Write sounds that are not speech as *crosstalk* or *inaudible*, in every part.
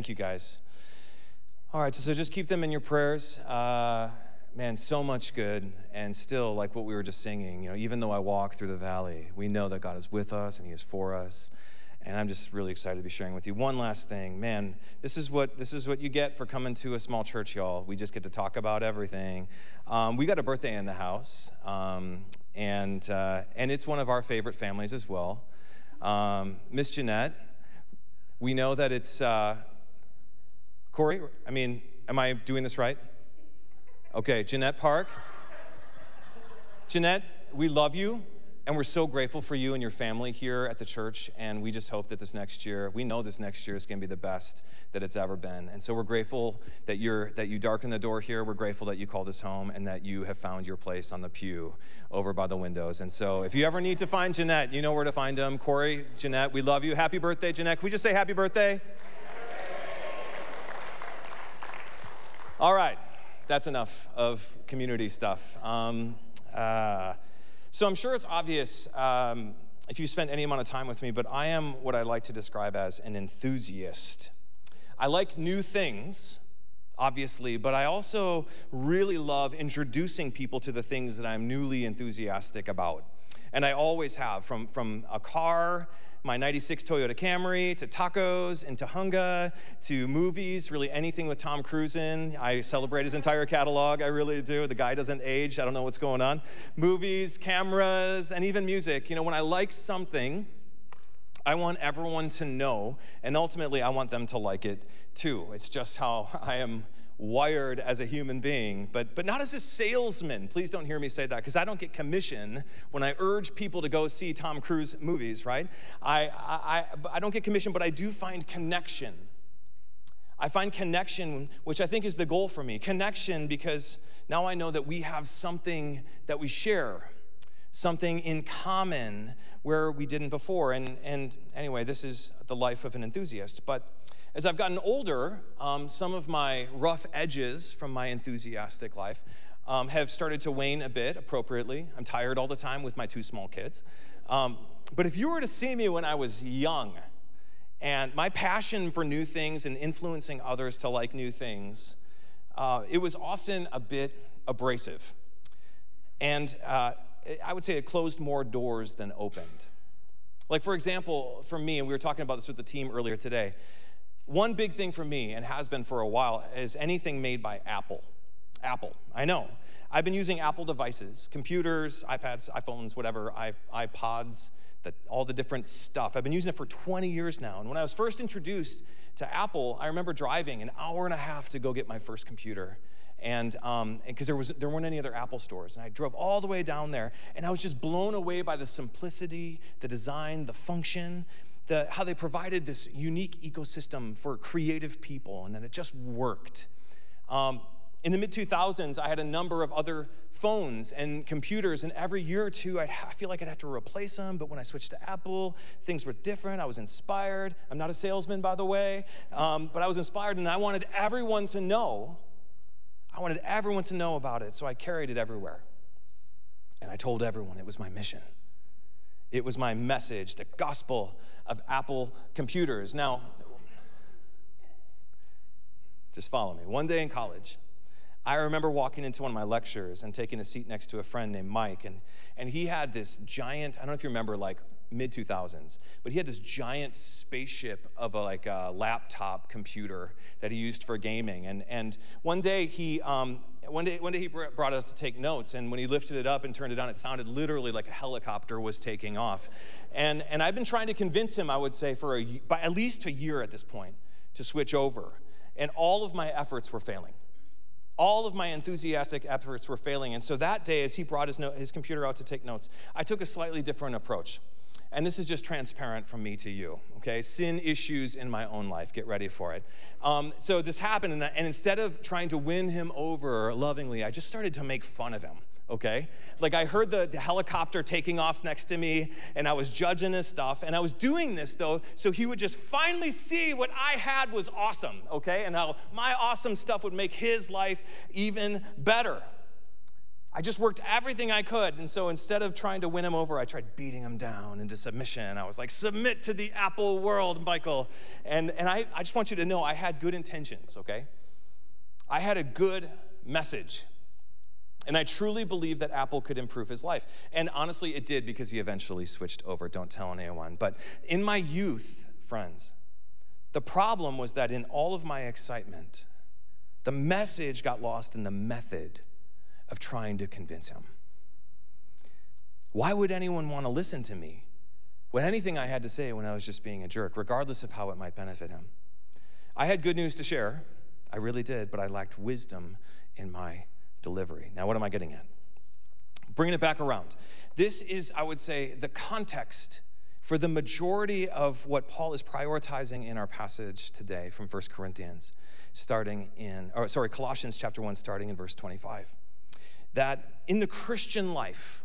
Thank you, guys. All right, so just keep them in your prayers. Uh, man, so much good. And still, like what we were just singing, you know, even though I walk through the valley, we know that God is with us and He is for us. And I'm just really excited to be sharing with you. One last thing, man, this is what this is what you get for coming to a small church, y'all. We just get to talk about everything. Um, we got a birthday in the house, um, and uh, and it's one of our favorite families as well. Um, Miss Jeanette, we know that it's uh, Corey. I mean, am I doing this right? Okay, Jeanette Park. Jeanette, we love you. And we're so grateful for you and your family here at the church. And we just hope that this next year, we know this next year is going to be the best that it's ever been. And so we're grateful that, you're, that you darken the door here. We're grateful that you called us home and that you have found your place on the pew over by the windows. And so if you ever need to find Jeanette, you know where to find them. Corey, Jeanette, we love you. Happy birthday, Jeanette. Can we just say happy birthday? All right, that's enough of community stuff. Um, uh, so I'm sure it's obvious um, if you spent any amount of time with me, but I am what I like to describe as an enthusiast. I like new things, obviously, but I also really love introducing people to the things that I'm newly enthusiastic about. And I always have, from, from a car my 96 Toyota Camry to tacos and Tujunga to movies, really anything with Tom Cruise in. I celebrate his entire catalog, I really do. The guy doesn't age, I don't know what's going on. Movies, cameras, and even music. You know, when I like something, I want everyone to know, and ultimately, I want them to like it too. It's just how *laughs* I am wired as a human being, but, but not as a salesman. Please don't hear me say that because I don't get commission when I urge people to go see Tom Cruise movies, right? I, I, I don't get commission, but I do find connection. I find connection, which I think is the goal for me. Connection because now I know that we have something that we share, something in common where we didn't before. And, and anyway, this is the life of an enthusiast. But as I've gotten older, um, some of my rough edges from my enthusiastic life um, have started to wane a bit appropriately. I'm tired all the time with my two small kids. Um, but if you were to see me when I was young, and my passion for new things and influencing others to like new things, uh, it was often a bit abrasive. And uh, I would say it closed more doors than opened. Like, for example, for me, and we were talking about this with the team earlier today, one big thing for me, and has been for a while, is anything made by Apple. Apple, I know. I've been using Apple devices, computers, iPads, iPhones, whatever, iPods, the, all the different stuff. I've been using it for 20 years now. And when I was first introduced to Apple, I remember driving an hour and a half to go get my first computer. And because um, there, was, there weren't any other Apple stores. And I drove all the way down there, and I was just blown away by the simplicity, the design, the function the, how they provided this unique ecosystem for creative people, and then it just worked. Um, in the mid 2000s, I had a number of other phones and computers, and every year or two, I'd I feel like I'd have to replace them. But when I switched to Apple, things were different. I was inspired. I'm not a salesman, by the way, um, but I was inspired, and I wanted everyone to know. I wanted everyone to know about it, so I carried it everywhere. And I told everyone it was my mission. It was my message, the gospel of Apple computers. Now, just follow me. One day in college, I remember walking into one of my lectures and taking a seat next to a friend named Mike, and, and he had this giant, I don't know if you remember, like mid 2000s, but he had this giant spaceship of a, like a laptop computer that he used for gaming. And, and one day he, um, one day, one day he brought it up to take notes, and when he lifted it up and turned it on, it sounded literally like a helicopter was taking off. And, and I've been trying to convince him, I would say, for a, by at least a year at this point, to switch over. And all of my efforts were failing. All of my enthusiastic efforts were failing. And so that day, as he brought his, note, his computer out to take notes, I took a slightly different approach. And this is just transparent from me to you, okay? Sin issues in my own life. Get ready for it. Um, so this happened, and, and instead of trying to win him over lovingly, I just started to make fun of him okay? Like I heard the, the, helicopter taking off next to me and I was judging his stuff. And I was doing this though, so he would just finally see what I had was awesome, okay? And how my awesome stuff would make his life even better. I just worked everything I could. And so instead of trying to win him over, I tried beating him down into submission. I was like, submit to the Apple world, Michael. And, and I, I just want you to know I had good intentions, okay? I had a good message. And I truly believe that Apple could improve his life. And honestly, it did because he eventually switched over. Don't tell anyone. But in my youth, friends, the problem was that in all of my excitement, the message got lost in the method of trying to convince him. Why would anyone want to listen to me when anything I had to say when I was just being a jerk, regardless of how it might benefit him? I had good news to share. I really did, but I lacked wisdom in my delivery. Now, what am I getting at? Bringing it back around. This is, I would say, the context for the majority of what Paul is prioritizing in our passage today from 1 Corinthians, starting in, or sorry, Colossians chapter 1, starting in verse 25 that in the Christian life,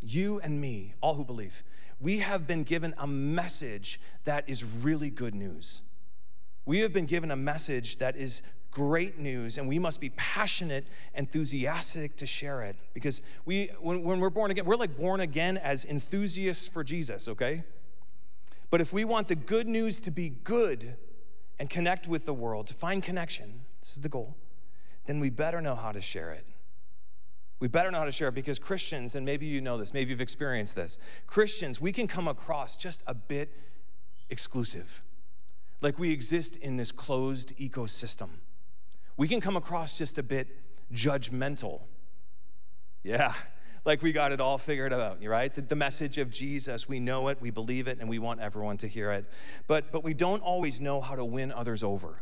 you and me, all who believe, we have been given a message that is really good news. We have been given a message that is great news, and we must be passionate, enthusiastic to share it. Because we, when, when we're born again, we're like born again as enthusiasts for Jesus, okay? But if we want the good news to be good and connect with the world, to find connection, this is the goal, then we better know how to share it. We better know how to share because Christians, and maybe you know this, maybe you've experienced this, Christians, we can come across just a bit exclusive. Like we exist in this closed ecosystem. We can come across just a bit judgmental. Yeah, like we got it all figured out, right? The, the, message of Jesus, we know it, we believe it, and we want everyone to hear it. But, but we don't always know how to win others over.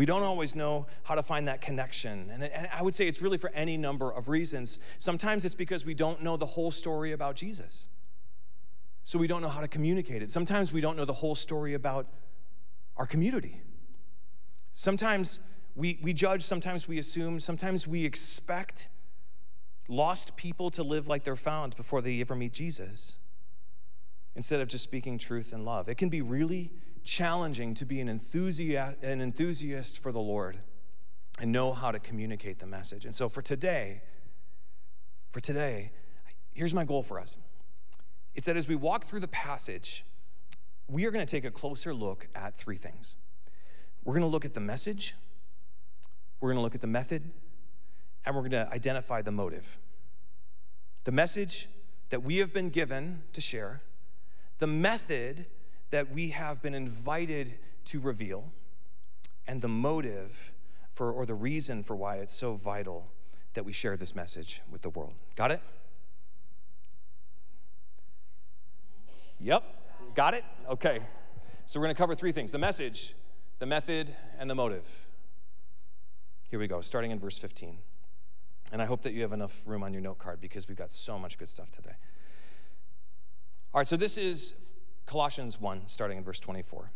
We don't always know how to find that connection. And, I would say it's really for any number of reasons. Sometimes it's because we don't know the whole story about Jesus. So we don't know how to communicate it. Sometimes we don't know the whole story about our community. Sometimes we, we judge, sometimes we assume, sometimes we expect lost people to live like they're found before they ever meet Jesus instead of just speaking truth and love. It can be really challenging to be an enthusiast, an enthusiast for the Lord and know how to communicate the message. And so for today, for today, here's my goal for us. It's that as we walk through the passage, we are going to take a closer look at three things. We're going to look at the message, we're going to look at the method, and we're going to identify the motive. The message that we have been given to share, the method that we have been invited to reveal and the motive for, or the reason for why it's so vital that we share this message with the world. Got it? Yep. Got it? Okay. So we're going to cover three things the message, the method, and the motive. Here we go, starting in verse 15. And I hope that you have enough room on your note card because we've got so much good stuff today. All right, so this is Colossians 1, starting in verse 24.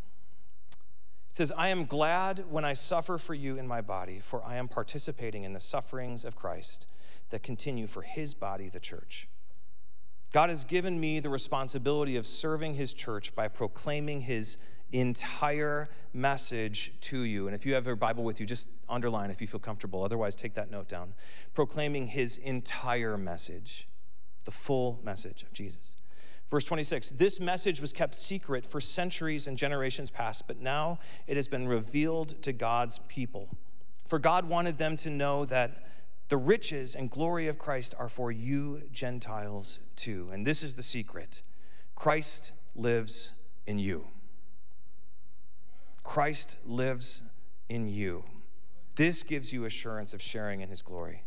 It says, I am glad when I suffer for you in my body, for I am participating in the sufferings of Christ that continue for his body, the church. God has given me the responsibility of serving his church by proclaiming his entire message to you. And if you have your Bible with you, just underline if you feel comfortable. Otherwise, take that note down. Proclaiming his entire message, the full message of Jesus. Verse 26 This message was kept secret for centuries and generations past, but now it has been revealed to God's people. For God wanted them to know that the riches and glory of Christ are for you Gentiles too. And this is the secret Christ lives in you. Christ lives in you. This gives you assurance of sharing in his glory.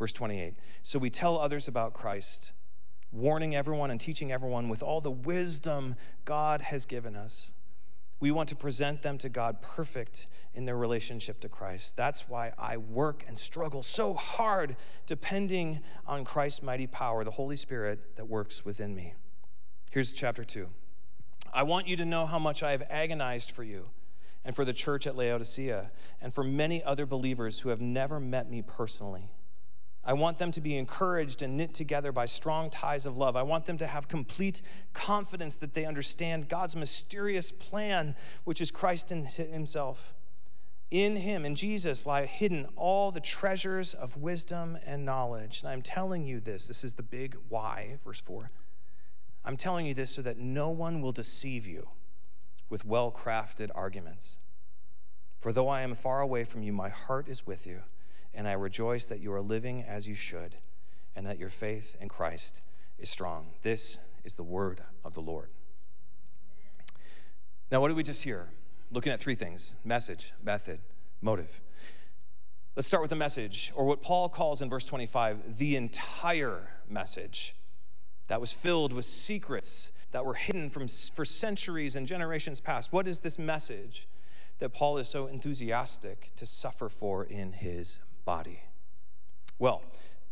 Verse 28 So we tell others about Christ warning everyone and teaching everyone with all the wisdom God has given us. We want to present them to God perfect in their relationship to Christ. That's why I work and struggle so hard, depending on Christ's mighty power, the Holy Spirit that works within me. Here's chapter two. I want you to know how much I have agonized for you and for the church at Laodicea and for many other believers who have never met me personally. I want them to be encouraged and knit together by strong ties of love. I want them to have complete confidence that they understand God's mysterious plan, which is Christ in Himself. In him, in Jesus, lie hidden all the treasures of wisdom and knowledge. And I'm telling you this, this is the big why, verse 4. I'm telling you this so that no one will deceive you with well crafted arguments. For though I am far away from you, my heart is with you, and I rejoice that you are living as you should, and that your faith in Christ is strong. This is the word of the Lord. Now, what did we just hear? looking at three things message, method, motive. Let's start with the message, or what Paul calls in verse 25 the entire message that was filled with secrets that were hidden from, for centuries and generations past. What is this message that Paul is so enthusiastic to suffer for in his body? Well,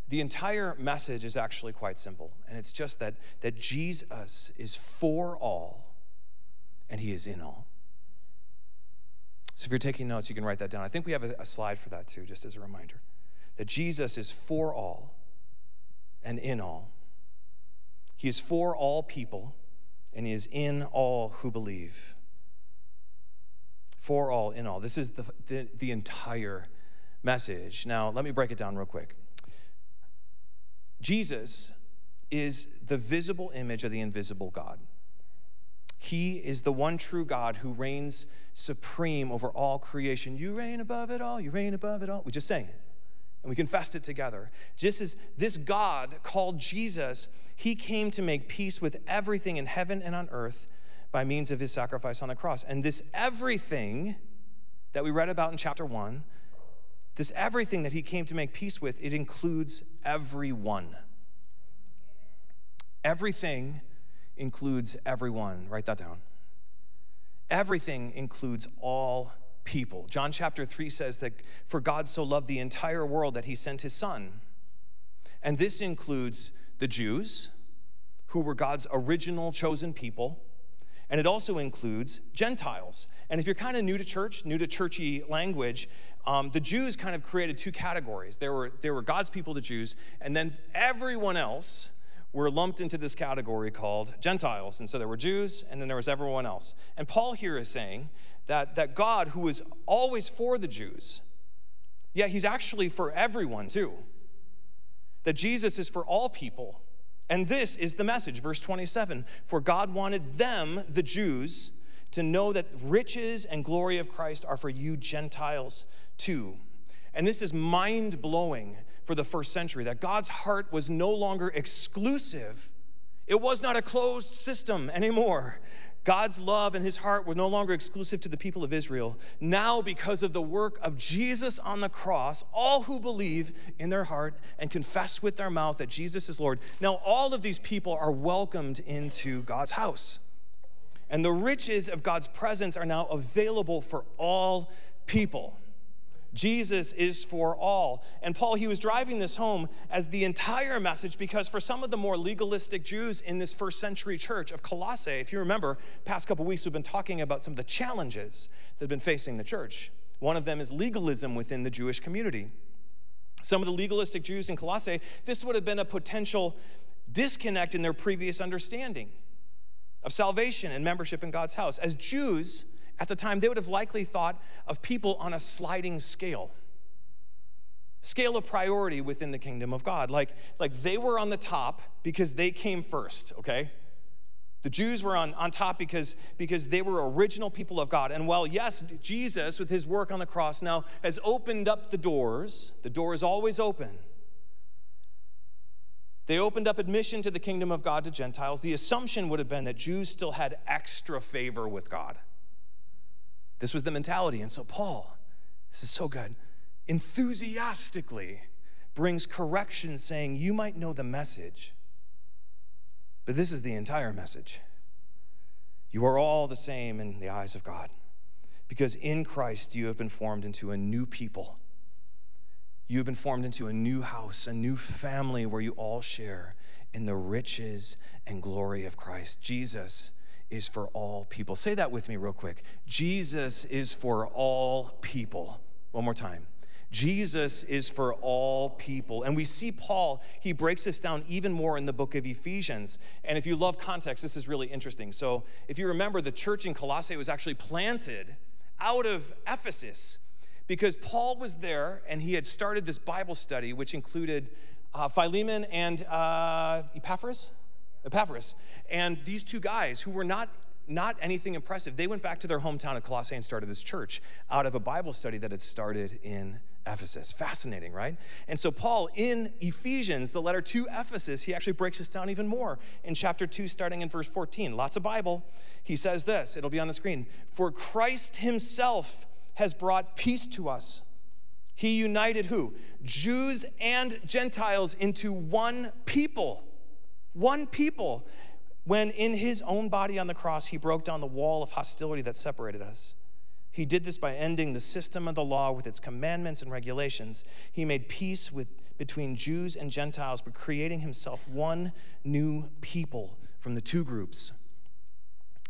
the entire message is actually quite simple, and it's just that, that Jesus is for all and he is in all. So if you're taking notes, you can write that down. I think we have a, a slide for that too, just as a reminder that Jesus is for all and in all. He is for all people and he is in all who believe. For all, in all. This is the, the, the entire message. Now, let me break it down real quick. Jesus is the visible image of the invisible God. He is the one true God who reigns supreme over all creation. You reign above it all, you reign above it all. We just sang it and we confessed it together. Just as this God called Jesus, he came to make peace with everything in heaven and on earth by means of his sacrifice on the cross. And this everything that we read about in chapter 1, this everything that he came to make peace with, it includes everyone. Everything includes everyone. Write that down. Everything includes all people. John chapter 3 says that for God so loved the entire world that he sent his son. And this includes the Jews, who were God's original chosen people. And it also includes Gentiles. And if you're kind of new to church, new to churchy language, um, the Jews kind of created two categories. There were, there were God's people, the Jews, and then everyone else were lumped into this category called Gentiles. And so there were Jews, and then there was everyone else. And Paul here is saying that, that God, who is always for the Jews, yet he's actually for everyone too. That Jesus is for all people. And this is the message, verse 27 For God wanted them, the Jews, to know that riches and glory of Christ are for you Gentiles too. And this is mind blowing for the first century that God's heart was no longer exclusive, it was not a closed system anymore. God's love and his heart were no longer exclusive to the people of Israel. Now, because of the work of Jesus on the cross, all who believe in their heart and confess with their mouth that Jesus is Lord, now all of these people are welcomed into God's house. And the riches of God's presence are now available for all people. Jesus is for all. And Paul, he was driving this home as the entire message because for some of the more legalistic Jews in this first century church of Colossae, if you remember, past couple weeks we've been talking about some of the challenges that have been facing the church. One of them is legalism within the Jewish community. Some of the legalistic Jews in Colossae, this would have been a potential disconnect in their previous understanding of salvation and membership in God's house. As Jews, at the time, they would have likely thought of people on a sliding scale scale of priority within the kingdom of God. Like, like they were on the top because they came first, okay? The Jews were on, on top because, because they were original people of God. And while, yes, Jesus, with his work on the cross, now has opened up the doors, the door is always open. They opened up admission to the kingdom of God to Gentiles. The assumption would have been that Jews still had extra favor with God. This was the mentality. And so, Paul, this is so good, enthusiastically brings correction, saying, You might know the message, but this is the entire message. You are all the same in the eyes of God, because in Christ you have been formed into a new people. You have been formed into a new house, a new family where you all share in the riches and glory of Christ. Jesus is for all people. Say that with me, real quick. Jesus is for all people. One more time. Jesus is for all people. And we see Paul, he breaks this down even more in the book of Ephesians. And if you love context, this is really interesting. So, if you remember, the church in Colossae was actually planted out of Ephesus. because Paul was there and he had started this Bible study, which included uh, Philemon and uh, Epaphras. Epaphras. And these two guys who were not not anything impressive. They went back to their hometown of Colossae and started this church out of a Bible study that had started in Ephesus. Fascinating, right? And so, Paul in Ephesians, the letter to Ephesus, he actually breaks this down even more in chapter 2, starting in verse 14. Lots of Bible. He says this, it'll be on the screen. For Christ himself has brought peace to us. He united who? Jews and Gentiles into one people. One people. When in his own body on the cross, he broke down the wall of hostility that separated us. He did this by ending the system of the law with its commandments and regulations. He made peace with, between Jews and Gentiles by creating himself one new people from the two groups.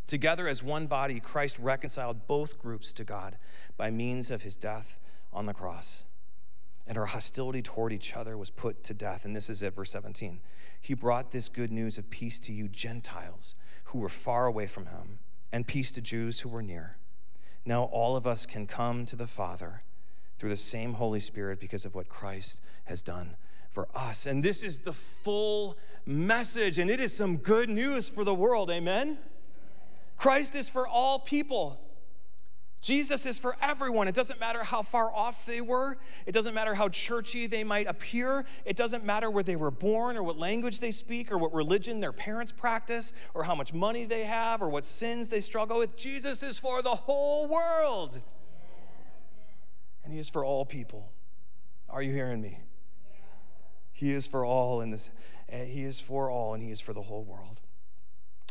Together as one body, Christ reconciled both groups to God by means of his death on the cross. And our hostility toward each other was put to death. And this is it, verse 17. He brought this good news of peace to you, Gentiles, who were far away from him, and peace to Jews who were near. Now all of us can come to the Father through the same Holy Spirit because of what Christ has done for us. And this is the full message, and it is some good news for the world. Amen? Christ is for all people. Jesus is for everyone. It doesn't matter how far off they were. It doesn't matter how churchy they might appear. It doesn't matter where they were born or what language they speak or what religion their parents practice or how much money they have or what sins they struggle with. Jesus is for the whole world. And he is for all people. Are you hearing me? He is for all in this eh, he is for all and he is for the whole world.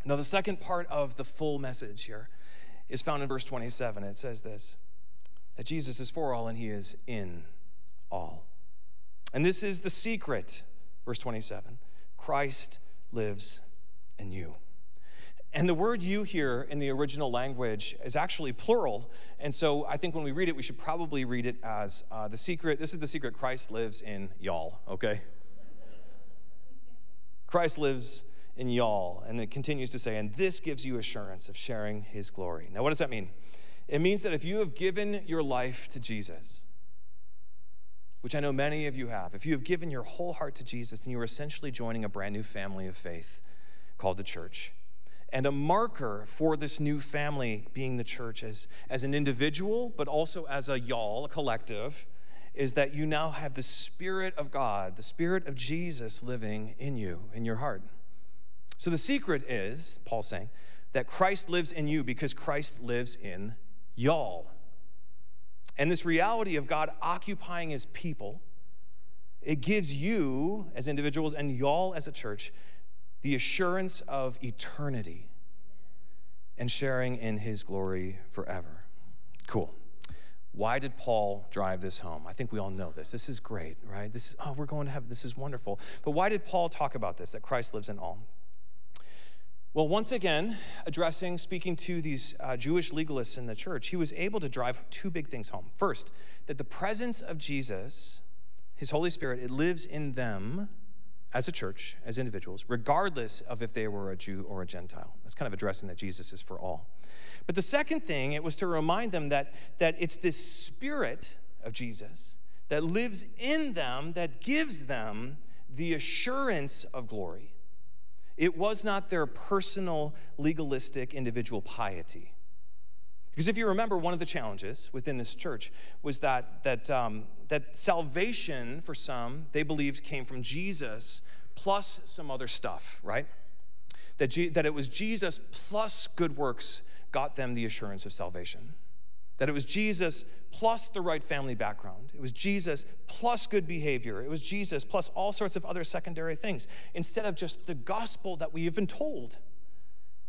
Now the second part of the full message here is found in verse 27. It says this that Jesus is for all and he is in all. And this is the secret, verse 27 Christ lives in you. And the word you here in the original language is actually plural. And so I think when we read it, we should probably read it as uh, the secret. This is the secret Christ lives in y'all, okay? Christ lives in y'all. And it continues to say, and this gives you assurance of sharing his glory. Now, what does that mean? It means that if you have given your life to Jesus, which I know many of you have, if you have given your whole heart to Jesus, then you are essentially joining a brand new family of faith called the church. And a marker for this new family being the church as, as an individual, but also as a y'all, a collective, is that you now have the Spirit of God, the Spirit of Jesus living in you, in your heart. So the secret is, Paul's saying, that Christ lives in you because Christ lives in y'all. And this reality of God occupying his people, it gives you as individuals and y'all as a church the assurance of eternity and sharing in his glory forever. Cool. Why did Paul drive this home? I think we all know this. This is great, right? This is, oh, we're going to heaven. This is wonderful. But why did Paul talk about this, that Christ lives in all? Well, once again, addressing, speaking to these uh, Jewish legalists in the church, he was able to drive two big things home. First, that the presence of Jesus, his Holy Spirit, it lives in them as a church, as individuals, regardless of if they were a Jew or a Gentile. That's kind of addressing that Jesus is for all. But the second thing, it was to remind them that, that it's this spirit of Jesus that lives in them that gives them the assurance of glory. It was not their personal, legalistic, individual piety. Because if you remember, one of the challenges within this church was that, that, um, that salvation, for some, they believed came from Jesus plus some other stuff, right? That, G- that it was Jesus plus good works got them the assurance of salvation. That it was Jesus plus the right family background. It was Jesus plus good behavior. It was Jesus plus all sorts of other secondary things, instead of just the gospel that we have been told,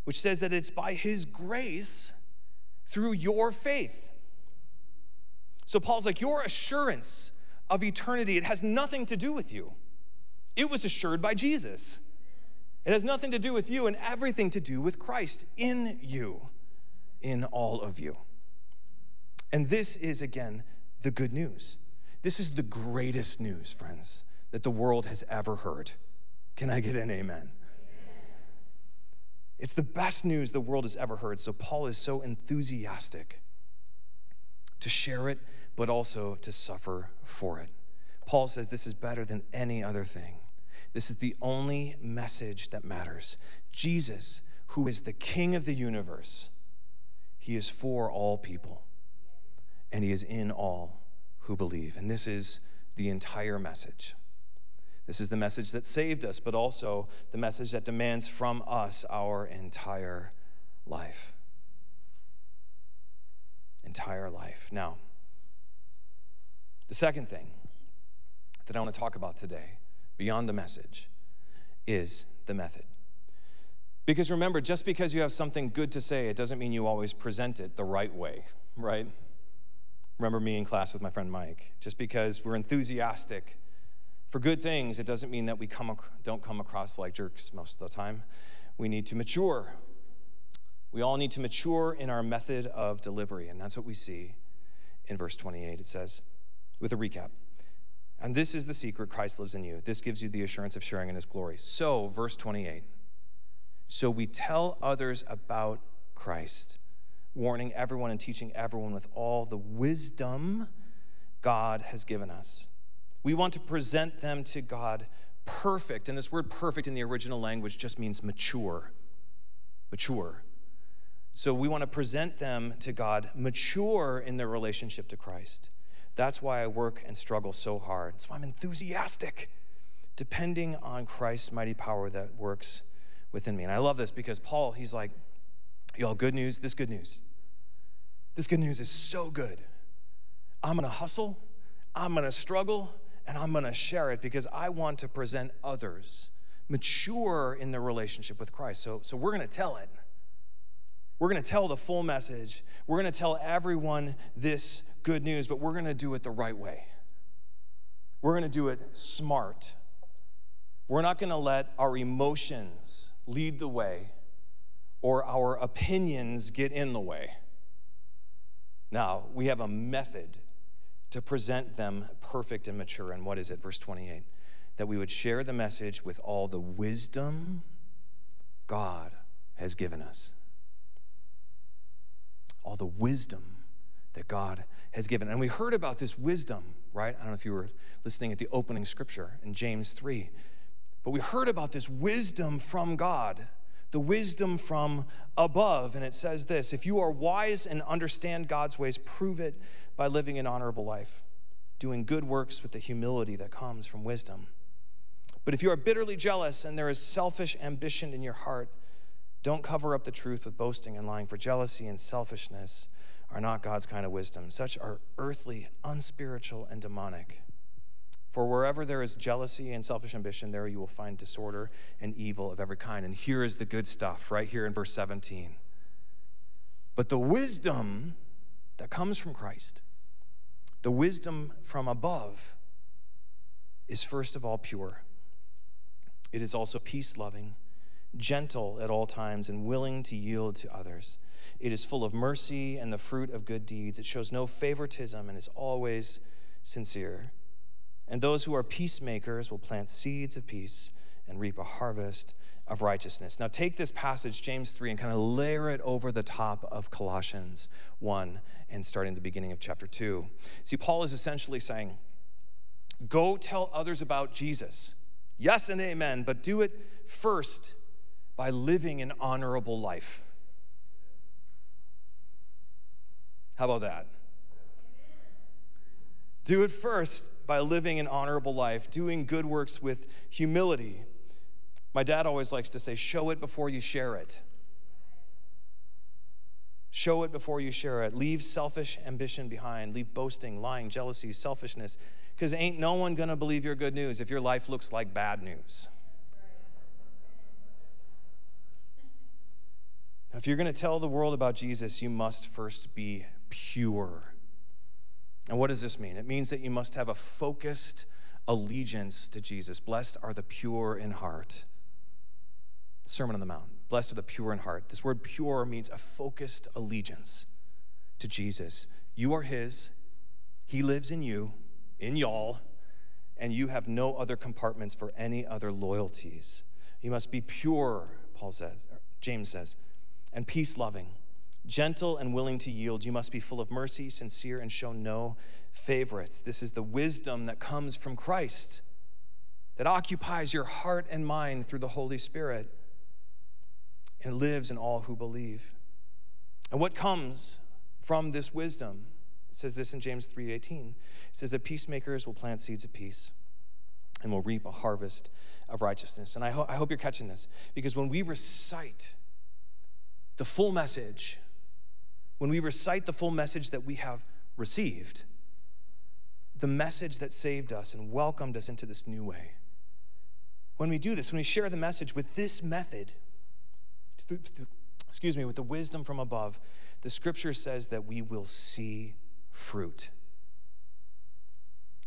which says that it's by his grace through your faith. So Paul's like, your assurance of eternity, it has nothing to do with you. It was assured by Jesus. It has nothing to do with you and everything to do with Christ in you, in all of you. And this is, again, the good news. This is the greatest news, friends, that the world has ever heard. Can I get an amen? It's the best news the world has ever heard. So Paul is so enthusiastic to share it but also to suffer for it. Paul says this is better than any other thing. This is the only message that matters. Jesus, who is the King of the universe, he is for all people, and he is in all who believe. And this is the entire message. This is the message that saved us, but also the message that demands from us our entire life. Entire life. Now, the second thing that I want to talk about today, beyond the message, is the method. Because remember, just because you have something good to say, it doesn't mean you always present it the right way, right? Remember me in class with my friend Mike. Just because we're enthusiastic for good things, it doesn't mean that we come, don't come across like jerks most of the time. We need to mature. We all need to mature in our method of delivery, and that's what we see in verse 28. It says, with a recap, and this is the secret Christ lives in you. This gives you the assurance of sharing in his glory. So, verse 28. So we tell others about Christ, warning everyone and teaching everyone with all the wisdom God has given us. We want to present them to God perfect. And this word perfect in the original language just means mature. Mature. So we want to present them to God mature in their relationship to Christ. That's why I work and struggle so hard. That's why I'm enthusiastic, depending on Christ's mighty power that works within me. And I love this because Paul, he's like, y'all, good news, this good news. This good news is so good. I'm gonna hustle, I'm gonna struggle, and I'm gonna share it because I want to present others mature in their relationship with Christ. So, so we're gonna tell it. We're to tell the full message. We're to tell everyone this good news, but we're to do it the right way. We're to do it smart. We're not to let our emotions lead the way or our opinions get in the way. Now, we have a method to present them perfect and mature. And what is it? Verse 28 that we would share the message with all the wisdom God has given us. All the wisdom that God has given. And we heard about this wisdom, right? I don't know if you were listening at the opening scripture in James 3. But we heard about this wisdom from God, the wisdom from above. And it says this if you are wise and understand God's ways, prove it by living an honorable life, doing good works with the humility that comes from wisdom. But if you are bitterly jealous and there is selfish ambition in your heart, don't cover up the truth with boasting and lying, for jealousy and selfishness are not God's kind of wisdom. Such are earthly, unspiritual, and demonic. For wherever there is jealousy and selfish ambition, there you will find disorder and evil of every kind. And here is the good stuff, right here in verse 17. But the wisdom that comes from Christ, the wisdom from above, is first of all pure. It is also peace loving, gentle at all times, and willing to yield to others. It is full of mercy and the fruit of good deeds. It shows no favoritism and is always sincere. And those who are peacemakers will plant seeds of peace and reap a harvest of righteousness. Now, take this passage, James 3, and kind of layer it over the top of Colossians 1 and starting the beginning of chapter 2. See, Paul is essentially saying, Go tell others about Jesus. Yes and amen, but do it first by living an honorable life. How about that? Do it first by living an honorable life, doing good works with humility. My dad always likes to say, show it before you share it. Show it before you share it. Leave selfish ambition behind. Leave boasting, lying, jealousy, selfishness. Because ain't no one to believe your good news if your life looks like bad news. Now, if you're to tell the world about Jesus, you must first be pure. And what does this mean? It means that you must have a focused allegiance to Jesus. Blessed are the pure in heart. Sermon on the Mount. Blessed are the pure in heart. This word pure means a focused allegiance to Jesus. You are His, He lives in you, in y'all, and you have no other compartments for any other loyalties. You must be pure, Paul says, James says, and peace loving gentle and willing to yield. You must be full of mercy, sincere, and show no favorites. This is the wisdom that comes from Christ, that occupies your heart and mind through the Holy Spirit and lives in all who believe. And what comes from this wisdom? It says this in James 3:18. It says that peacemakers will plant seeds of peace and will reap a harvest of righteousness. And I, ho- I hope you're catching this because when we recite the full message, when we recite the full message that we have received, the message that saved us and welcomed us into this new way, when we do this, when we share the message with this method, excuse me, with the wisdom from above, the scripture says that we will see fruit.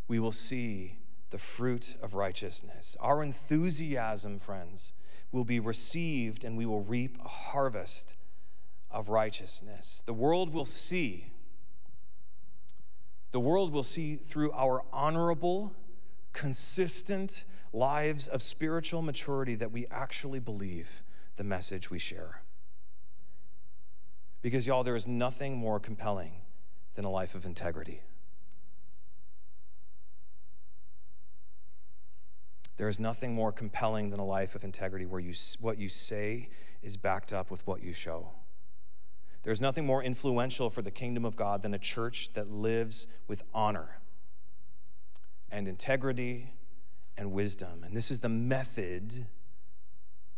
We will see the fruit of righteousness. Our enthusiasm, friends, will be received and we will reap a harvest of righteousness. The world will see. The world will see through our honorable, consistent lives of spiritual maturity that we actually believe the message we share. Because, y'all, there is nothing more compelling than a life of integrity. There is nothing more compelling than a life of integrity where you, what you say is backed up with what you show. There's nothing more influential for the kingdom of God than a church that lives with honor and integrity and wisdom. And this is the method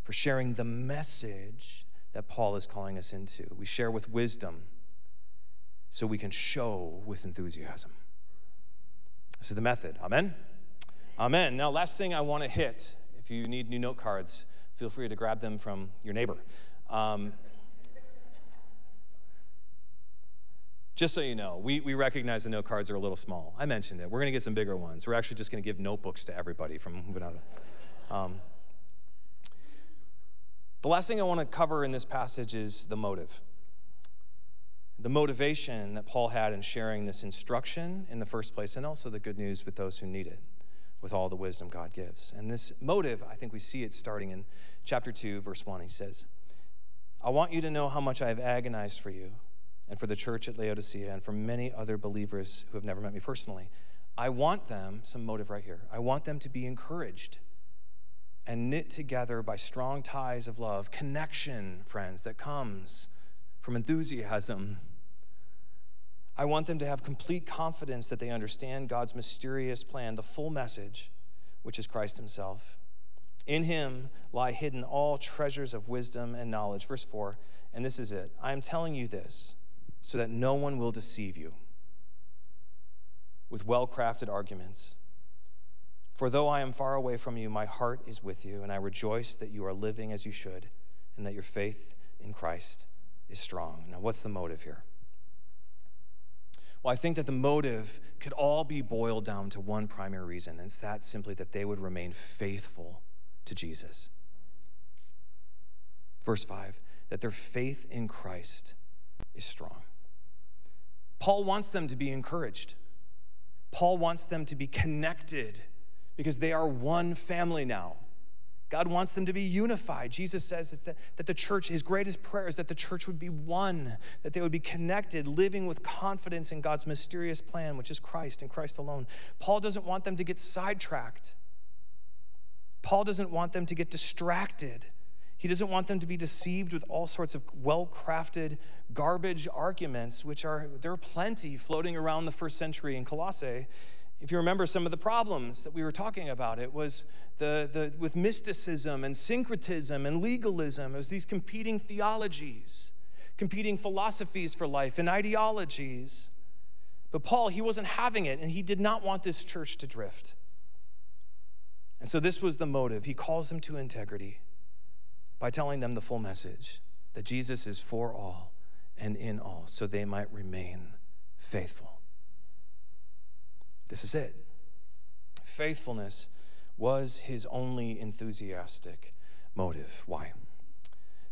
for sharing the message that Paul is calling us into. We share with wisdom so we can show with enthusiasm. This is the method. Amen? Amen. Now, last thing I want to hit, if you need new note cards, feel free to grab them from your neighbor. Um, just so you know, we, we recognize the note cards are a little small. I mentioned it. We're going to get some bigger ones. We're actually just going to give notebooks to everybody from um, the last thing I want to cover in this passage is the motive. The motivation that Paul had in sharing this instruction in the first place, and also the good news with those who need it with all the wisdom God gives. And this motive, I think we see it starting in chapter 2, verse 1. He says, I want you to know how much I have agonized for you and for the church at Laodicea and for many other believers who have never met me personally. I want them, some motive right here, I want them to be encouraged and knit together by strong ties of love, connection, friends, that comes from enthusiasm I want them to have complete confidence that they understand God's mysterious plan, the full message, which is Christ Himself. In Him lie hidden all treasures of wisdom and knowledge. Verse 4, and this is it I am telling you this so that no one will deceive you with well crafted arguments. For though I am far away from you, my heart is with you, and I rejoice that you are living as you should, and that your faith in Christ is strong. Now, what's the motive here? Well, I think that the motive could all be boiled down to one primary reason, and it's that simply that they would remain faithful to Jesus. Verse 5 that their faith in Christ is strong. Paul wants them to be encouraged. Paul wants them to be connected because they are one family now. God wants them to be unified. Jesus says that, that the church, his greatest prayer is that the church would be one, that they would be connected, living with confidence in God's mysterious plan, which is Christ and Christ alone. Paul doesn't want them to get sidetracked. Paul doesn't want them to get distracted. He doesn't want them to be deceived with all sorts of well crafted garbage arguments, which are, there are plenty floating around the first century in Colossae. If you remember some of the problems that we were talking about, it was the, the, with mysticism and syncretism and legalism. It was these competing theologies, competing philosophies for life and ideologies. But Paul, he wasn't having it, and he did not want this church to drift. And so this was the motive. He calls them to integrity by telling them the full message that Jesus is for all and in all, so they might remain faithful. This is it. Faithfulness was his only enthusiastic motive. Why?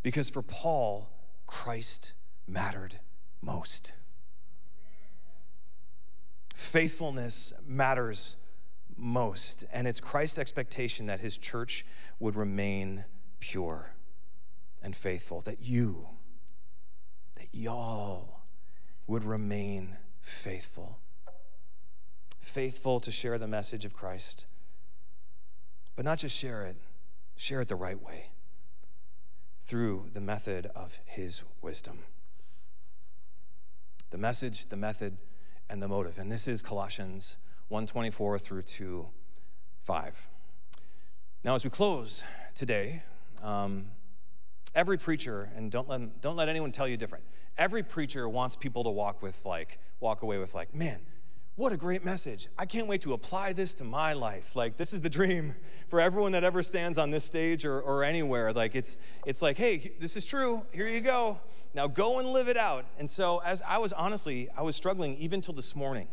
Because for Paul, Christ mattered most. Faithfulness matters most, and it's Christ's expectation that his church would remain pure and faithful, that you, that y'all would remain faithful. Faithful to share the message of Christ. But not just share it, share it the right way through the method of his wisdom. The message, the method, and the motive. And this is Colossians 124 through 2 5. Now, as we close today, um, every preacher, and don't let, don't let anyone tell you different, every preacher wants people to walk with like, walk away with like, man, what a great message. I can't wait to apply this to my life. Like, this is the dream for everyone that ever stands on this stage or, or anywhere. Like, it's, it's like, hey, this is true. Here you go. Now go and live it out. And so, as I was honestly, I was struggling even till this morning,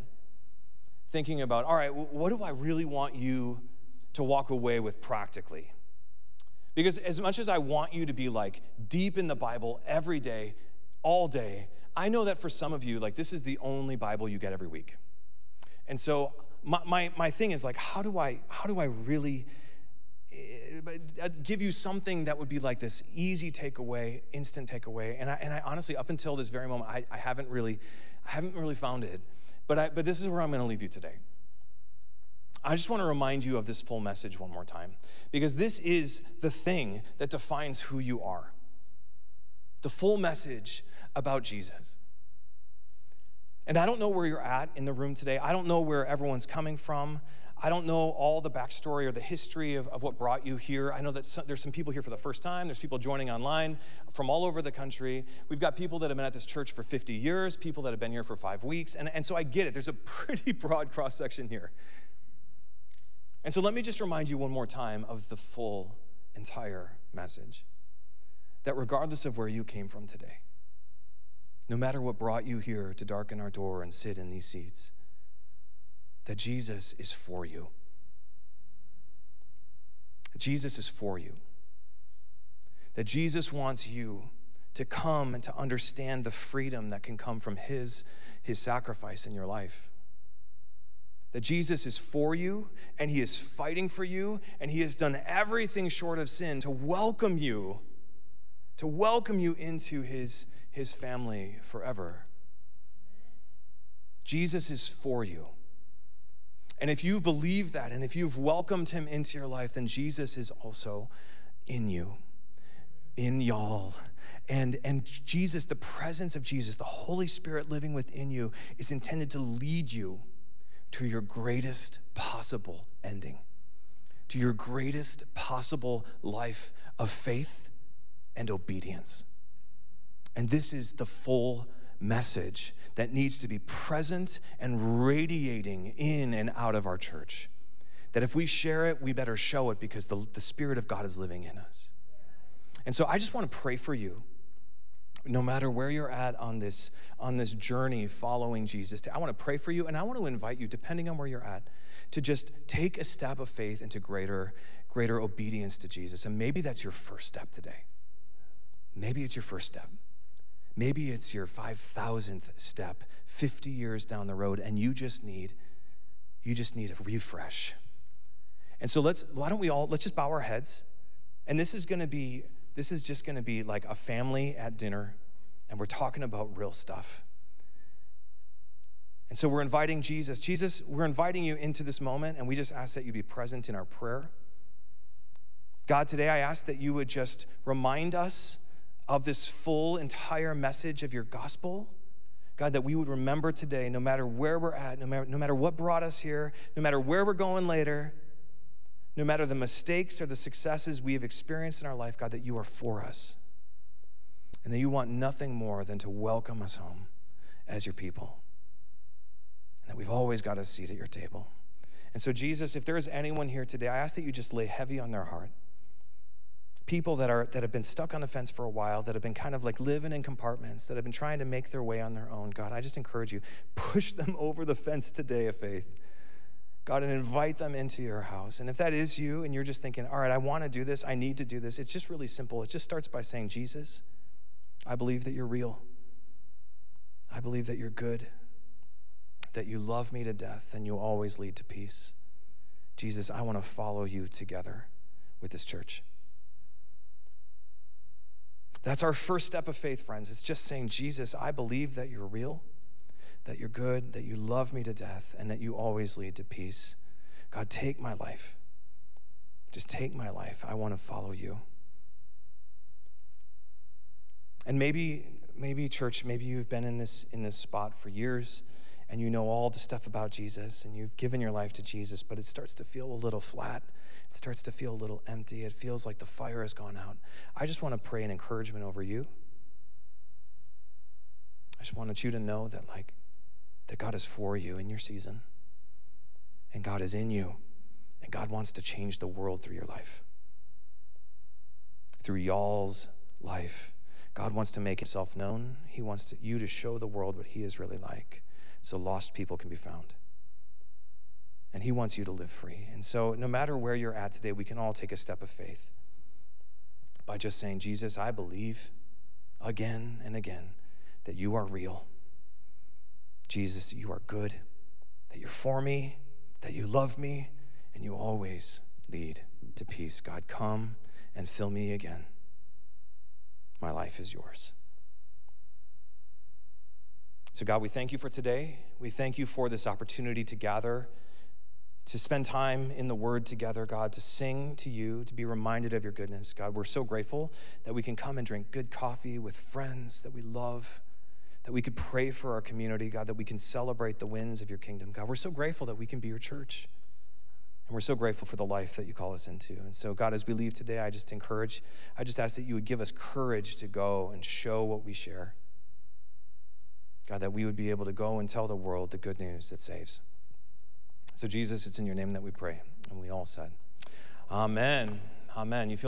thinking about, all right, what do I really want you to walk away with practically? Because as much as I want you to be like deep in the Bible every day, all day, I know that for some of you, like, this is the only Bible you get every week. And so my, my, my thing is like, how do I, how do I really uh, give you something that would be like this easy takeaway, instant takeaway? And I, and I honestly, up until this very moment, I, I haven't really, I haven't really found it. But, I, but this is where I'm going to leave you today. I just want to remind you of this full message one more time because this is the thing that defines who you are. The full message about Jesus. And I don't know where you're at in the room today. I don't know where everyone's coming from. I don't know all the backstory or the history of, of what brought you here. I know that some, there's some people here for the first time. There's people joining online from all over the country. We've got people that have been at this church for 50 years, people that have been here for five weeks. And, and so I get it. There's a *laughs* pretty broad cross section here. And so let me just remind you one more time of the full, entire message that regardless of where you came from today, no matter what brought you here to darken our door and sit in these seats, that Jesus is for you. Jesus is for you. That Jesus wants you to come and to understand the freedom that can come from his, his sacrifice in your life. That Jesus is for you and he is fighting for you and he has done everything short of sin to welcome you, to welcome you into his his family forever. Jesus is for you. And if you believe that and if you've welcomed him into your life, then Jesus is also in you, in y'all. And, and Jesus, the presence of Jesus, the Holy Spirit living within you, is intended to lead you to your greatest possible ending, to your greatest possible life of faith and obedience. And this is the full message that needs to be present and radiating in and out of our church. That if we share it, we better show it because the, the Spirit of God is living in us. And so I just want to pray for you, no matter where you're at on this, on this journey following Jesus. I want to pray for you and I want to invite you, depending on where you're at, to just take a step of faith into greater, greater obedience to Jesus. And maybe that's your first step today. Maybe it's your first step. Maybe it's your 5,000th step 50 years down the road and you just need you just need a refresh. And so let's why don't we all let's just bow our heads. And this is going to be this is just going to be like a family at dinner and we're talking about real stuff. And so we're inviting Jesus. Jesus, we're inviting you into this moment and we just ask that you be present in our prayer. God, today I ask that you would just remind us of this full, entire message of your gospel. God, that we would remember today, no matter where we're at, no matter, no matter what brought us here, no matter where we're going later, no matter the mistakes or the successes we have experienced in our life, God, that you are for us. And that you want nothing more than to welcome us home as your people. And that we've always got a seat at your table. And so, Jesus, if there is anyone here today, I ask that you just lay heavy on their heart people that are that have been stuck on the fence for a while that have been kind of like living in compartments that have been trying to make their way on their own god i just encourage you push them *laughs* over the fence today of faith god and invite them into your house. And if that is you and you're just thinking all right i want to do this i need to do this it's just really simple. It just starts by saying jesus i believe that you're real. I believe that you're good that you love me to death and you always lead to peace. Jesus i want to follow you together with this church. That's our first step of faith, friends. It's just saying, Jesus, I believe that you're real, that you're good, that you love me to death, and that you always lead to peace. God, take my life. Just take my life. I want to follow you. And maybe, maybe, church, maybe you've been in this in this spot for years and you know all the stuff about Jesus and you've given your life to Jesus, but it starts to feel a little flat. It starts to feel a little empty. It feels like the fire has gone out. I just want to pray an encouragement over you. I just wanted you to know that, like, that God is for you in your season, and God is in you, and God wants to change the world through your life, through y'all's life. God wants to make himself known. He wants to, you to show the world what he is really like so lost people can be found. And He wants you to live free. And so, no matter where you're at today, we can all take a step of faith by just saying, Jesus, I believe again and again that you are real. Jesus, you are good, that you're for me, that you love me, and you always lead to peace. God, come and fill me again. My life is yours. So, God, we thank you for today. We thank you for this opportunity to gather, to spend time in the Word together, God, to sing to you, to be reminded of your goodness. God, we're so grateful that we can come and drink good coffee with friends that we love, that we could pray for our community, God, that we can celebrate the wins of your kingdom. God, we're so grateful that we can be your church. And we're so grateful for the life that you call us into. And so, God, as we leave today, I just encourage, I just ask that you would give us courage to go and show what we share. God, that we would be able to go and tell the world the good news that saves. So, Jesus, it's in your name that we pray. And we all said, Amen. Amen. You feel